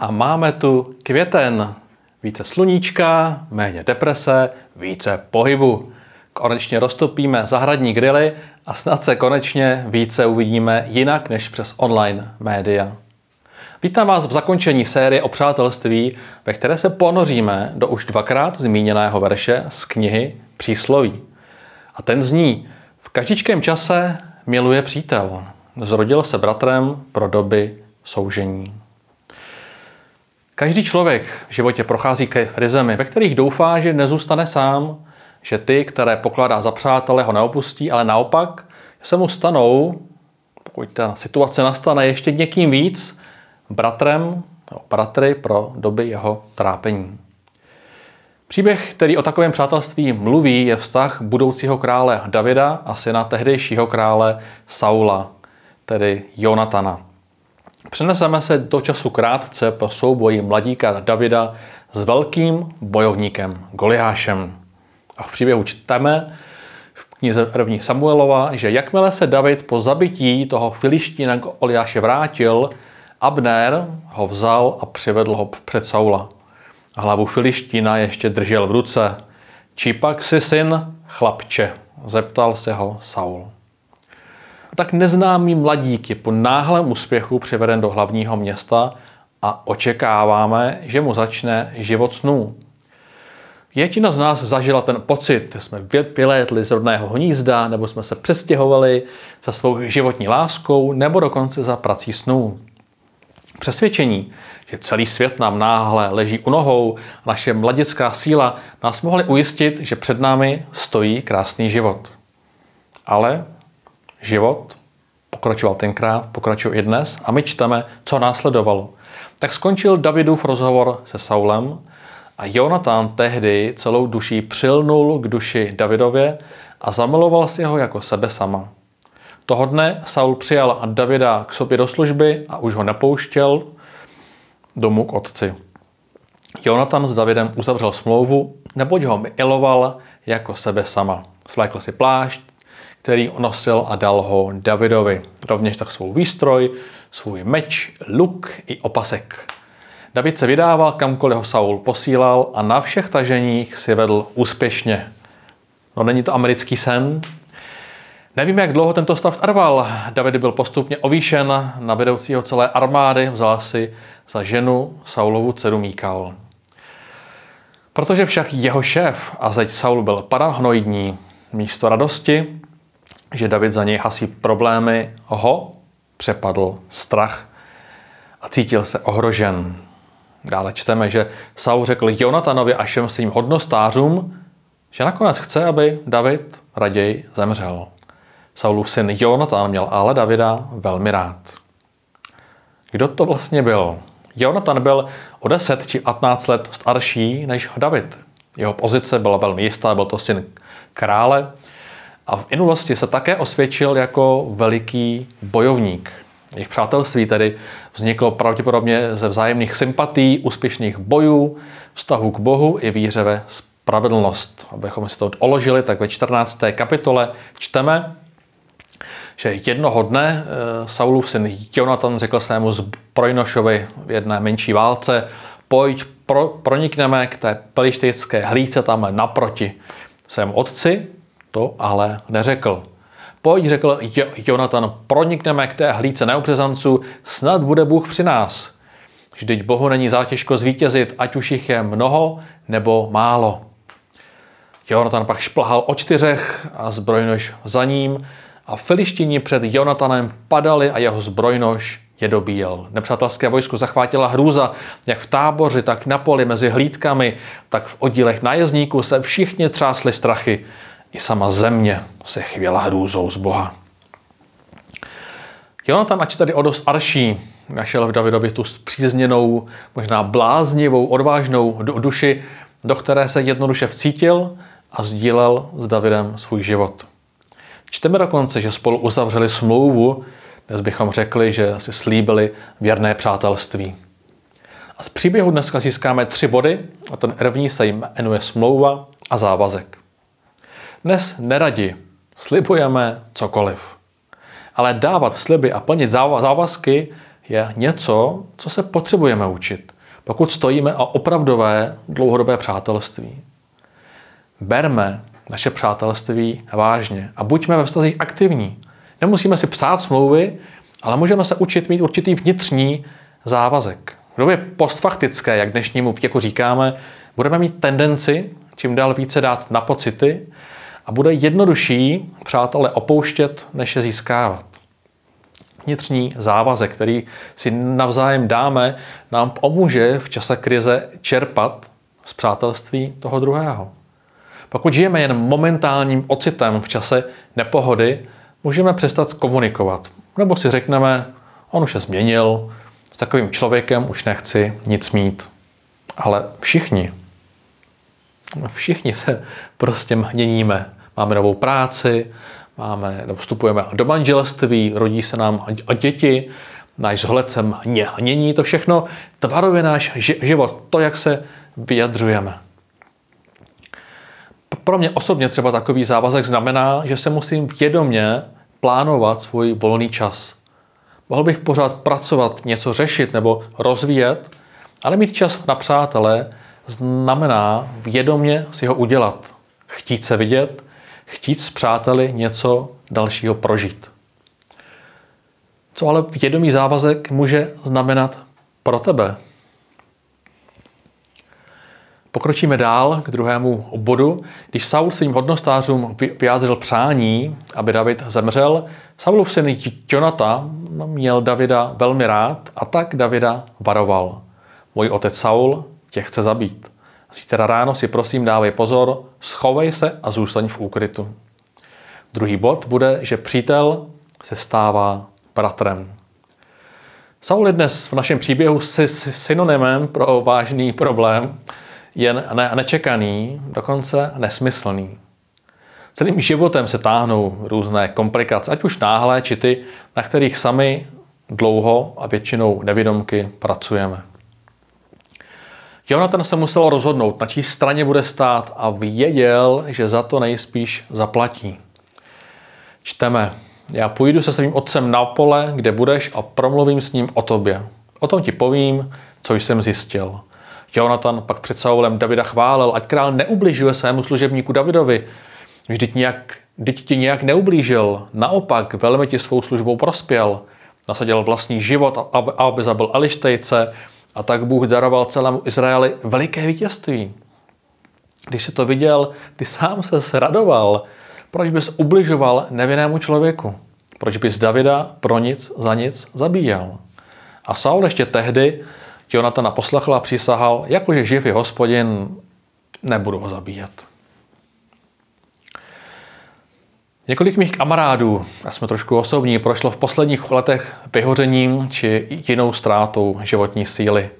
A máme tu květen. Více sluníčka, méně deprese, více pohybu. Konečně roztopíme zahradní grily a snad se konečně více uvidíme jinak než přes online média. Vítám vás v zakončení série o přátelství, ve které se ponoříme do už dvakrát zmíněného verše z knihy Přísloví. A ten zní, v každičkém čase miluje přítel, zrodil se bratrem pro doby soužení. Každý člověk v životě prochází krizemi, ve kterých doufá, že nezůstane sám, že ty, které pokládá za přátele, ho neopustí, ale naopak se mu stanou, pokud ta situace nastane ještě někým víc, bratrem, bratry pro doby jeho trápení. Příběh, který o takovém přátelství mluví, je vztah budoucího krále Davida a syna tehdejšího krále Saula, tedy Jonatana. Přeneseme se do času krátce po souboji mladíka Davida s velkým bojovníkem Goliášem. A v příběhu čteme v knize první Samuelova, že jakmile se David po zabití toho filištína Goliáše vrátil, Abner ho vzal a přivedl ho před Saula. Hlavu filištína ještě držel v ruce. Či pak si syn, chlapče, zeptal se ho Saul. A tak neznámý mladík je po náhlém úspěchu přiveden do hlavního města a očekáváme, že mu začne život snů. Většina z nás zažila ten pocit, že jsme vylétli z rodného hnízda, nebo jsme se přestěhovali za svou životní láskou, nebo dokonce za prací snů. Přesvědčení, že celý svět nám náhle leží u nohou, naše mladická síla nás mohly ujistit, že před námi stojí krásný život. Ale život pokračoval tenkrát, pokračuje i dnes a my čteme, co následovalo. Tak skončil Davidův rozhovor se Saulem a Jonatán tehdy celou duší přilnul k duši Davidově a zamiloval si ho jako sebe sama. Toho dne Saul přijal Davida k sobě do služby a už ho nepouštěl domů k otci. Jonatan s Davidem uzavřel smlouvu, neboť ho miloval jako sebe sama. Svlékl si plášť, který nosil a dal ho Davidovi. Rovněž tak svou výstroj, svůj meč, luk i opasek. David se vydával, kamkoliv ho Saul posílal a na všech taženích si vedl úspěšně. No není to americký sen? Nevím, jak dlouho tento stav trval. David byl postupně ovýšen na vedoucího celé armády, vzal si za ženu Saulovu dceru Míkal. Protože však jeho šéf a zeď Saul byl paranoidní, místo radosti že David za něj hasí problémy, ho přepadl strach a cítil se ohrožen. Dále čteme, že Saul řekl Jonatanovi a všem svým hodnostářům, že nakonec chce, aby David raději zemřel. Saulův syn Jonatan měl ale Davida velmi rád. Kdo to vlastně byl? Jonatan byl o 10 či 15 let starší než David. Jeho pozice byla velmi jistá, byl to syn krále a v minulosti se také osvědčil jako veliký bojovník. Jejich přátelství tedy vzniklo pravděpodobně ze vzájemných sympatí, úspěšných bojů, vztahu k Bohu i víře ve spravedlnost. Abychom si to oložili, tak ve 14. kapitole čteme, že jednoho dne eh, Saulův syn Jonatan řekl svému zbrojnošovi v jedné menší válce, pojď, pro, pronikneme k té pelištejské hlíce tam naproti svému otci to ale neřekl. Pojď, řekl Jonatan, pronikneme k té hlíce neobřezanců, snad bude Bůh při nás. Vždyť Bohu není zátěžko zvítězit, ať už jich je mnoho nebo málo. Jonatan pak šplhal o čtyřech a zbrojnož za ním a filištíni před Jonatanem padali a jeho zbrojnož je dobíjel. Nepřátelské vojsko zachvátila hrůza, jak v táboři, tak na poli mezi hlídkami, tak v oddílech nájezdníků se všichni třásly strachy. I sama země se chvěla hrůzou z Boha. Jonatan, ač tady o dost arší, našel v Davidovi tu přízněnou, možná bláznivou, odvážnou duši, do které se jednoduše vcítil a sdílel s Davidem svůj život. Čteme dokonce, že spolu uzavřeli smlouvu, dnes bychom řekli, že si slíbili věrné přátelství. A z příběhu dneska získáme tři body a ten první se jmenuje smlouva a závazek. Dnes neradi slibujeme cokoliv. Ale dávat sliby a plnit závazky je něco, co se potřebujeme učit, pokud stojíme o opravdové dlouhodobé přátelství. Berme naše přátelství vážně a buďme ve vztazích aktivní. Nemusíme si psát smlouvy, ale můžeme se učit mít určitý vnitřní závazek. V době postfaktické, jak dnešnímu věku říkáme, budeme mít tendenci čím dál více dát na pocity a bude jednodušší přátelé opouštět, než je získávat. Vnitřní závazek, který si navzájem dáme, nám pomůže v čase krize čerpat z přátelství toho druhého. Pokud žijeme jen momentálním ocitem v čase nepohody, můžeme přestat komunikovat. Nebo si řekneme, on už se změnil, s takovým člověkem už nechci nic mít. Ale všichni, všichni se prostě měníme. Máme novou práci, máme, nebo vstupujeme do manželství, rodí se nám děti, náš zhled se mění, to všechno tvaruje náš život, to, jak se vyjadřujeme. Pro mě osobně třeba takový závazek znamená, že se musím vědomě plánovat svůj volný čas. Mohl bych pořád pracovat, něco řešit nebo rozvíjet, ale mít čas na přátele znamená vědomě si ho udělat. Chtít se vidět, chtít s přáteli něco dalšího prožít. Co ale vědomý závazek může znamenat pro tebe? Pokročíme dál k druhému bodu. Když Saul svým hodnostářům vyjádřil přání, aby David zemřel, Saulův syn Jonata měl Davida velmi rád a tak Davida varoval. Můj otec Saul tě chce zabít. Zítra ráno si prosím dávej pozor, schovej se a zůstaň v úkrytu. Druhý bod bude, že přítel se stává bratrem. Saul je dnes v našem příběhu synonymem pro vážný problém, jen ne, nečekaný, dokonce nesmyslný. Celým životem se táhnou různé komplikace, ať už náhle, či ty, na kterých sami dlouho a většinou nevědomky pracujeme. Jonathan se musel rozhodnout, na čí straně bude stát a věděl, že za to nejspíš zaplatí. Čteme, já půjdu se svým otcem na pole, kde budeš a promluvím s ním o tobě. O tom ti povím, co jsem zjistil. Jonatan pak před Saulem Davida chválil, ať král neubližuje svému služebníku Davidovi. Vždyť, nějak, vždyť ti nějak neublížil, naopak velmi ti svou službou prospěl. Nasadil vlastní život, aby, zabil Elištejce a tak Bůh daroval celému Izraeli veliké vítězství. Když se to viděl, ty sám se sradoval. Proč bys ubližoval nevinnému člověku? Proč bys Davida pro nic za nic zabíjel? A Saul ještě tehdy Jonatana poslechl a přísahal, jakože živ je hospodin, nebudu ho zabíjet. Několik mých kamarádů, a jsme trošku osobní, prošlo v posledních letech vyhořením či jinou ztrátou životní síly.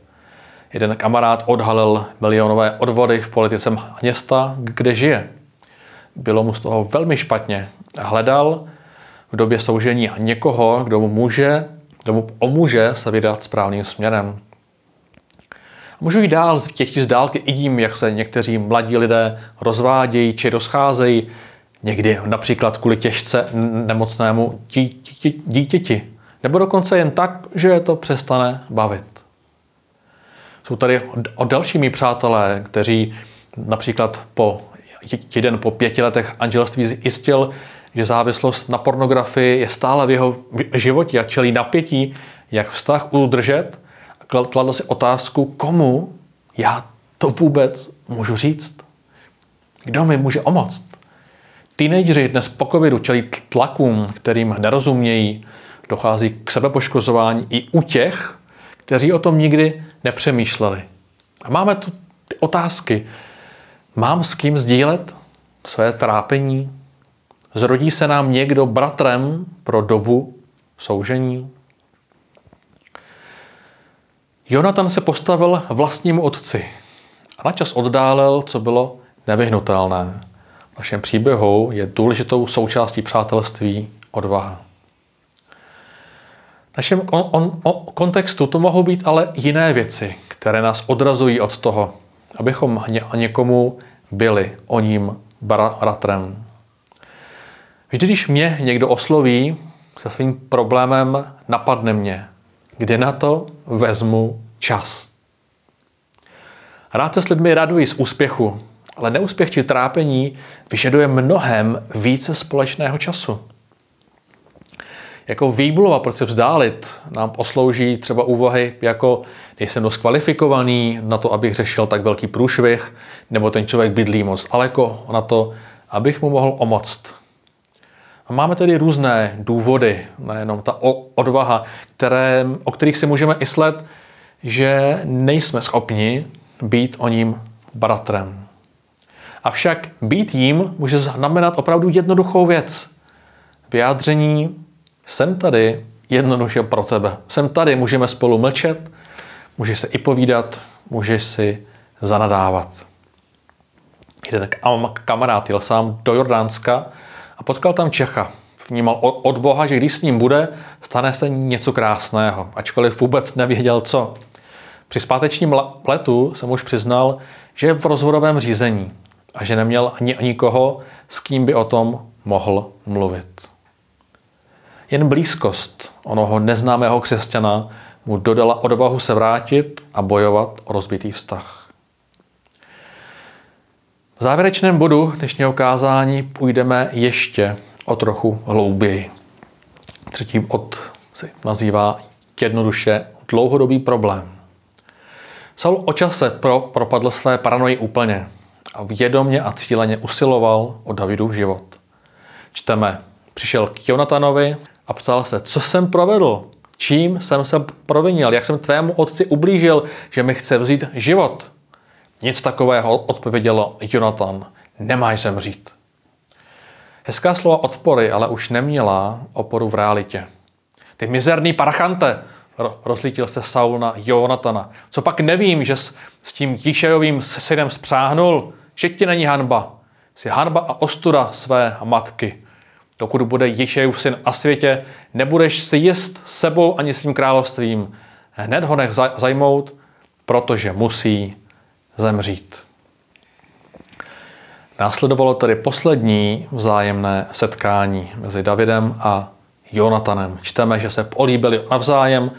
Jeden kamarád odhalil milionové odvody v politice města, kde žije. Bylo mu z toho velmi špatně. Hledal v době soužení někoho, kdo mu může, kdo mu pomůže se vydat správným směrem. Můžu jít dál, z z dálky vidím, jak se někteří mladí lidé rozvádějí či rozcházejí, někdy například kvůli těžce nemocnému dítěti, nebo dokonce jen tak, že je to přestane bavit. Jsou tady o další mý přátelé, kteří například po jeden po pěti letech anželství zjistil, že závislost na pornografii je stále v jeho životě a čelí napětí, jak vztah udržet kladl si otázku, komu já to vůbec můžu říct. Kdo mi může omoct? Teenageři dnes po covidu čelí tlakům, kterým nerozumějí, dochází k sebepoškozování i u těch, kteří o tom nikdy nepřemýšleli. A máme tu ty otázky. Mám s kým sdílet své trápení? Zrodí se nám někdo bratrem pro dobu soužení? Jonatan se postavil vlastnímu otci a načas oddálel, co bylo nevyhnutelné. Našem příběhu je důležitou součástí přátelství odvaha. V našem on, on, on, kontextu to mohou být ale jiné věci, které nás odrazují od toho, abychom ně, někomu byli o ním bratrem. Vždy, když mě někdo osloví se svým problémem, napadne mě. kdy na to vezmu čas. Rád se s lidmi raduji z úspěchu, ale neúspěch či trápení vyžaduje mnohem více společného času. Jako výmluva, proč se vzdálit, nám poslouží třeba úvahy jako nejsem dost kvalifikovaný na to, abych řešil tak velký průšvih, nebo ten člověk bydlí moc daleko na to, abych mu mohl omoct. A máme tedy různé důvody, nejenom ta odvaha, které, o kterých si můžeme myslet, že nejsme schopni být o ním bratrem. Avšak být jím může znamenat opravdu jednoduchou věc. Vyjádření jsem tady jednoduše pro tebe. Jsem tady, můžeme spolu mlčet, můžeš se i povídat, můžeš si zanadávat. Jeden kamarád jel sám do Jordánska a potkal tam Čecha. Vnímal od Boha, že když s ním bude, stane se něco krásného, ačkoliv vůbec nevěděl co. Při zpátečním letu jsem už přiznal, že je v rozvodovém řízení a že neměl ani nikoho, s kým by o tom mohl mluvit. Jen blízkost onoho neznámého křesťana mu dodala odvahu se vrátit a bojovat o rozbitý vztah. V závěrečném bodu dnešního kázání půjdeme ještě o trochu hlouběji. Třetí bod se nazývá jednoduše dlouhodobý problém. Saul o čase pro, propadl své paranoji úplně a vědomně a cíleně usiloval o Davidův život. Čteme, přišel k Jonatanovi a ptal se, co jsem provedl, čím jsem se provinil, jak jsem tvému otci ublížil, že mi chce vzít život. Nic takového odpověděl Jonatan, nemáš zemřít. Hezká slova odpory ale už neměla oporu v realitě. Ty mizerný parchante, rozlítil se Saul na Jonatana. Co pak nevím, že s, s tím Jíšejovým synem spřáhnul, že ti není hanba. Jsi hanba a ostuda své matky. Dokud bude Jíšejův syn a světě, nebudeš si jist sebou ani svým královstvím. Hned ho nech zajmout, protože musí zemřít. Následovalo tedy poslední vzájemné setkání mezi Davidem a Jonatanem. Čteme, že se políbili navzájem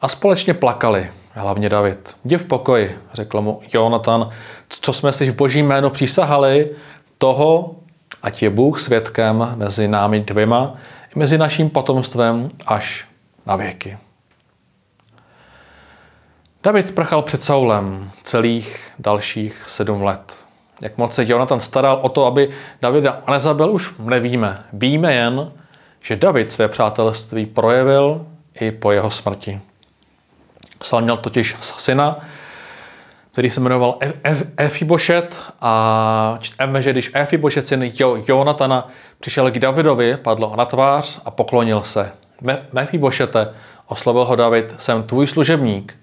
a společně plakali, hlavně David. Jdi v pokoji, řekl mu Jonatan, co jsme si v boží jméno přísahali, toho, ať je Bůh svědkem mezi námi dvěma i mezi naším potomstvem až na věky. David prchal před Saulem celých dalších sedm let. Jak moc se Jonatan staral o to, aby Davida nezabil, už nevíme. Víme jen, že David své přátelství projevil i po jeho smrti. Saul měl totiž syna, který se jmenoval Efibošet a čteme, že když Efibošet syn Jonatana přišel k Davidovi, padl na tvář a poklonil se. Mefibošete, oslovil ho David, jsem tvůj služebník.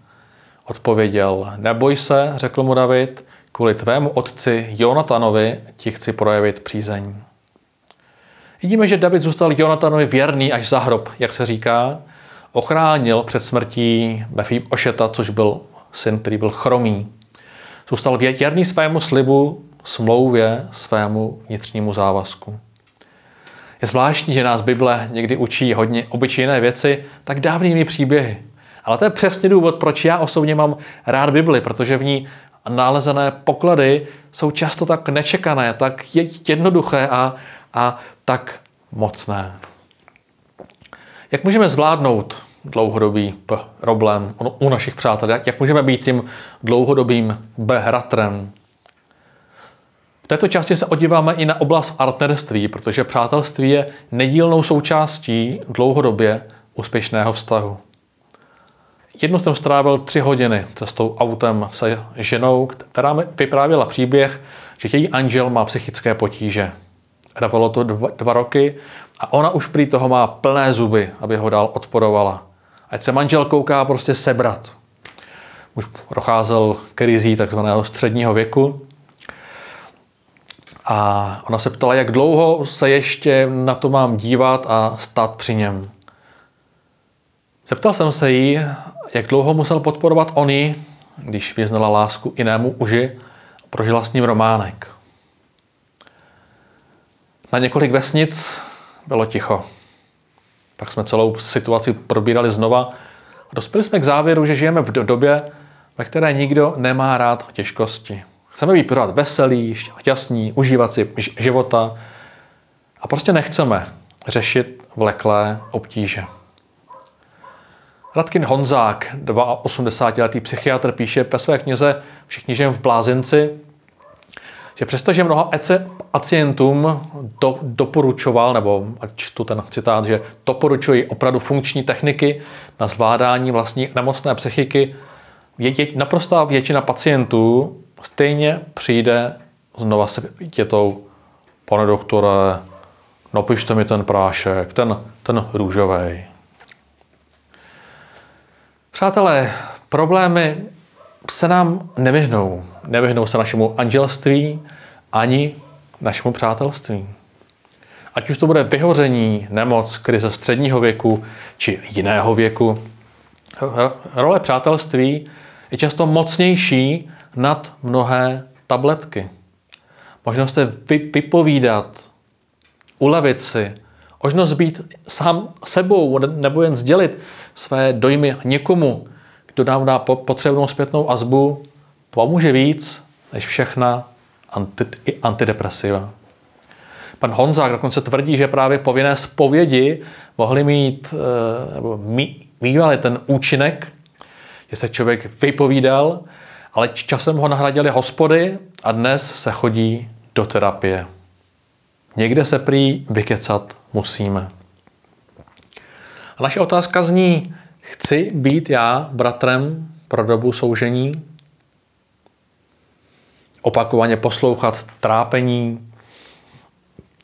Odpověděl, neboj se, řekl mu David, kvůli tvému otci Jonatanovi ti chci projevit přízeň. Vidíme, že David zůstal Jonatanovi věrný až za hrob, jak se říká, ochránil před smrtí Ošeta, což byl syn, který byl chromý. Zůstal věrný svému slibu, smlouvě, svému vnitřnímu závazku. Je zvláštní, že nás Bible někdy učí hodně obyčejné věci tak dávnými příběhy. Ale to je přesně důvod, proč já osobně mám rád Bibli, protože v ní nalezené poklady jsou často tak nečekané, tak jednoduché a, a tak mocné. Jak můžeme zvládnout dlouhodobý problém u našich přátel? Jak, můžeme být tím dlouhodobým behratrem? V této části se odíváme i na oblast partnerství, protože přátelství je nedílnou součástí dlouhodobě úspěšného vztahu. Jednou jsem strávil tři hodiny cestou autem se ženou, která mi vyprávěla příběh, že její anžel má psychické potíže. Trvalo to dva, dva roky a ona už prý toho má plné zuby, aby ho dál odporovala. Ať se manžel kouká prostě sebrat. Už procházel krizí takzvaného středního věku. A ona se ptala, jak dlouho se ještě na to mám dívat a stát při něm. Zeptal jsem se jí, jak dlouho musel podporovat oni, když vyznala lásku jinému uži a prožila s ním románek. Na několik vesnic bylo ticho. Pak jsme celou situaci probírali znova dospěli jsme k závěru, že žijeme v době, ve které nikdo nemá rád těžkosti. Chceme být pořád veselí, šťastní, užívat si života a prostě nechceme řešit vleklé obtíže. Radkin Honzák, 82-letý psychiatr, píše ve své knize Všichni žijeme v blázinci, že přestože mnoha pacientům do, doporučoval, nebo ať čtu ten citát, že doporučují opravdu funkční techniky na zvládání vlastní nemocné psychiky, je, je, naprostá většina pacientů stejně přijde znova se větou, pane doktore, napište mi ten prášek, ten, ten růžový. Přátelé, problémy se nám nevyhnou. Nevyhnou se našemu anželství ani našemu přátelství. Ať už to bude vyhoření, nemoc, krize středního věku či jiného věku, role přátelství je často mocnější nad mnohé tabletky. Možnost se vypovídat, ulevit si, možnost být sám sebou nebo jen sdělit své dojmy někomu, kdo nám dá potřebnou zpětnou azbu, pomůže víc než všechna anti, antidepresiva. Pan Honzák dokonce tvrdí, že právě povinné zpovědi mohly mít, eh, nebo mývali ten účinek, že se člověk vypovídal, ale časem ho nahradili hospody a dnes se chodí do terapie. Někde se prý vykecat musíme. A naše otázka zní, chci být já bratrem pro dobu soužení? Opakovaně poslouchat trápení,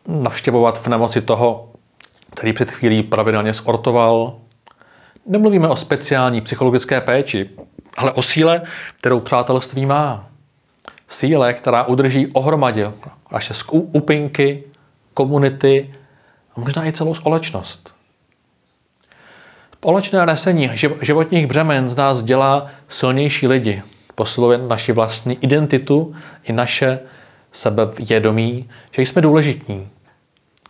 navštěvovat v nemoci toho, který před chvílí pravidelně sportoval. Nemluvíme o speciální psychologické péči, ale o síle, kterou přátelství má. Síle, která udrží ohromadě naše skupinky, komunity a možná i celou společnost. Společné nesení životních břemen z nás dělá silnější lidi, posiluje naši vlastní identitu i naše sebevědomí, že jsme důležití.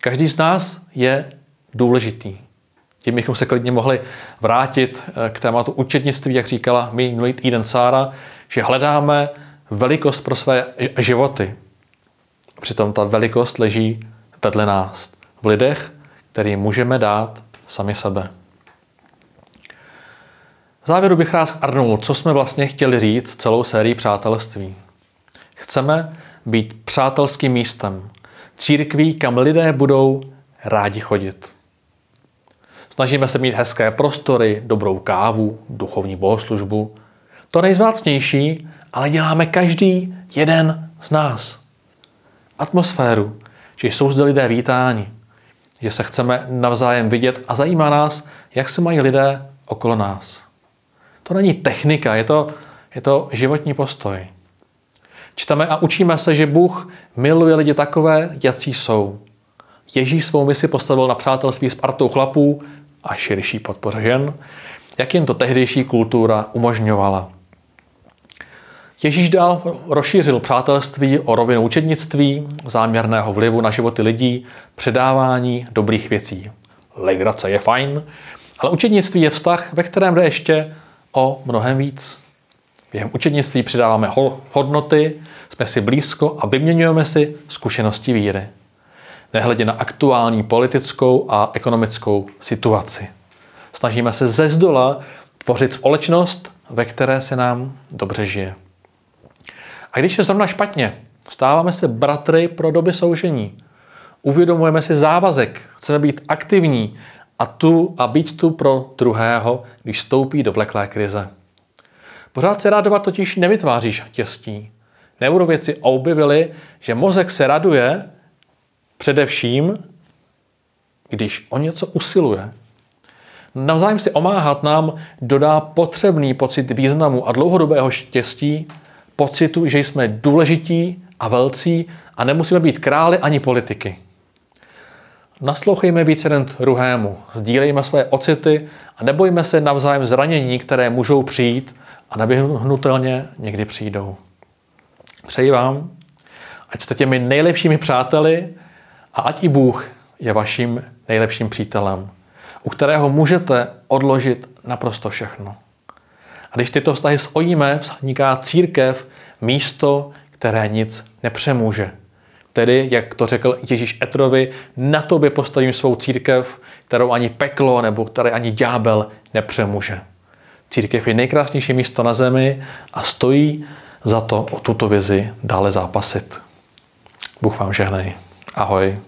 Každý z nás je důležitý. Tím bychom se klidně mohli vrátit eh, k tématu učetnictví, jak říkala minulý týden Sára, že hledáme velikost pro své životy. Přitom ta velikost leží vedle nás, v lidech, kterým můžeme dát sami sebe. V závěru bych rád arnul, co jsme vlastně chtěli říct celou sérii přátelství. Chceme být přátelským místem, církví, kam lidé budou rádi chodit. Snažíme se mít hezké prostory, dobrou kávu, duchovní bohoslužbu. To nejzvácnější, ale děláme každý jeden z nás. Atmosféru, že jsou zde lidé vítáni, že se chceme navzájem vidět a zajímá nás, jak se mají lidé okolo nás. To není technika, je to, je to životní postoj. Čteme a učíme se, že Bůh miluje lidi takové, jací jsou. Ježíš svou misi postavil na přátelství s partou chlapů a širší podpoře žen, jak jen to tehdejší kultura umožňovala. Ježíš dál rozšířil přátelství o rovinu učednictví, záměrného vlivu na životy lidí, předávání dobrých věcí. Legrace je fajn, ale učednictví je vztah, ve kterém jde ještě o mnohem víc. Během učednictví přidáváme hodnoty, jsme si blízko a vyměňujeme si zkušenosti víry. Nehledě na aktuální politickou a ekonomickou situaci. Snažíme se ze zdola tvořit společnost, ve které se nám dobře žije. A když je zrovna špatně, stáváme se bratry pro doby soužení. Uvědomujeme si závazek, chceme být aktivní a, tu, a být tu pro druhého, když stoupí do vleklé krize. Pořád se radovat totiž nevytváří štěstí. Neurověci objevili, že mozek se raduje především, když o něco usiluje. Navzájem si omáhat nám dodá potřebný pocit významu a dlouhodobého štěstí, pocitu, že jsme důležití a velcí a nemusíme být králi ani politiky. Naslouchejme víc jeden druhému, sdílejme své ocity a nebojme se navzájem zranění, které můžou přijít a nevyhnutelně někdy přijdou. Přeji vám, ať jste těmi nejlepšími přáteli a ať i Bůh je vaším nejlepším přítelem. u kterého můžete odložit naprosto všechno. A když tyto vztahy spojíme, vzniká církev, místo, které nic nepřemůže. Tedy, jak to řekl Ježíš Etrovi, na tobě postavím svou církev, kterou ani peklo nebo které ani ďábel nepřemůže. Církev je nejkrásnější místo na zemi a stojí za to o tuto vizi dále zápasit. Bůh vám žehnej. Ahoj.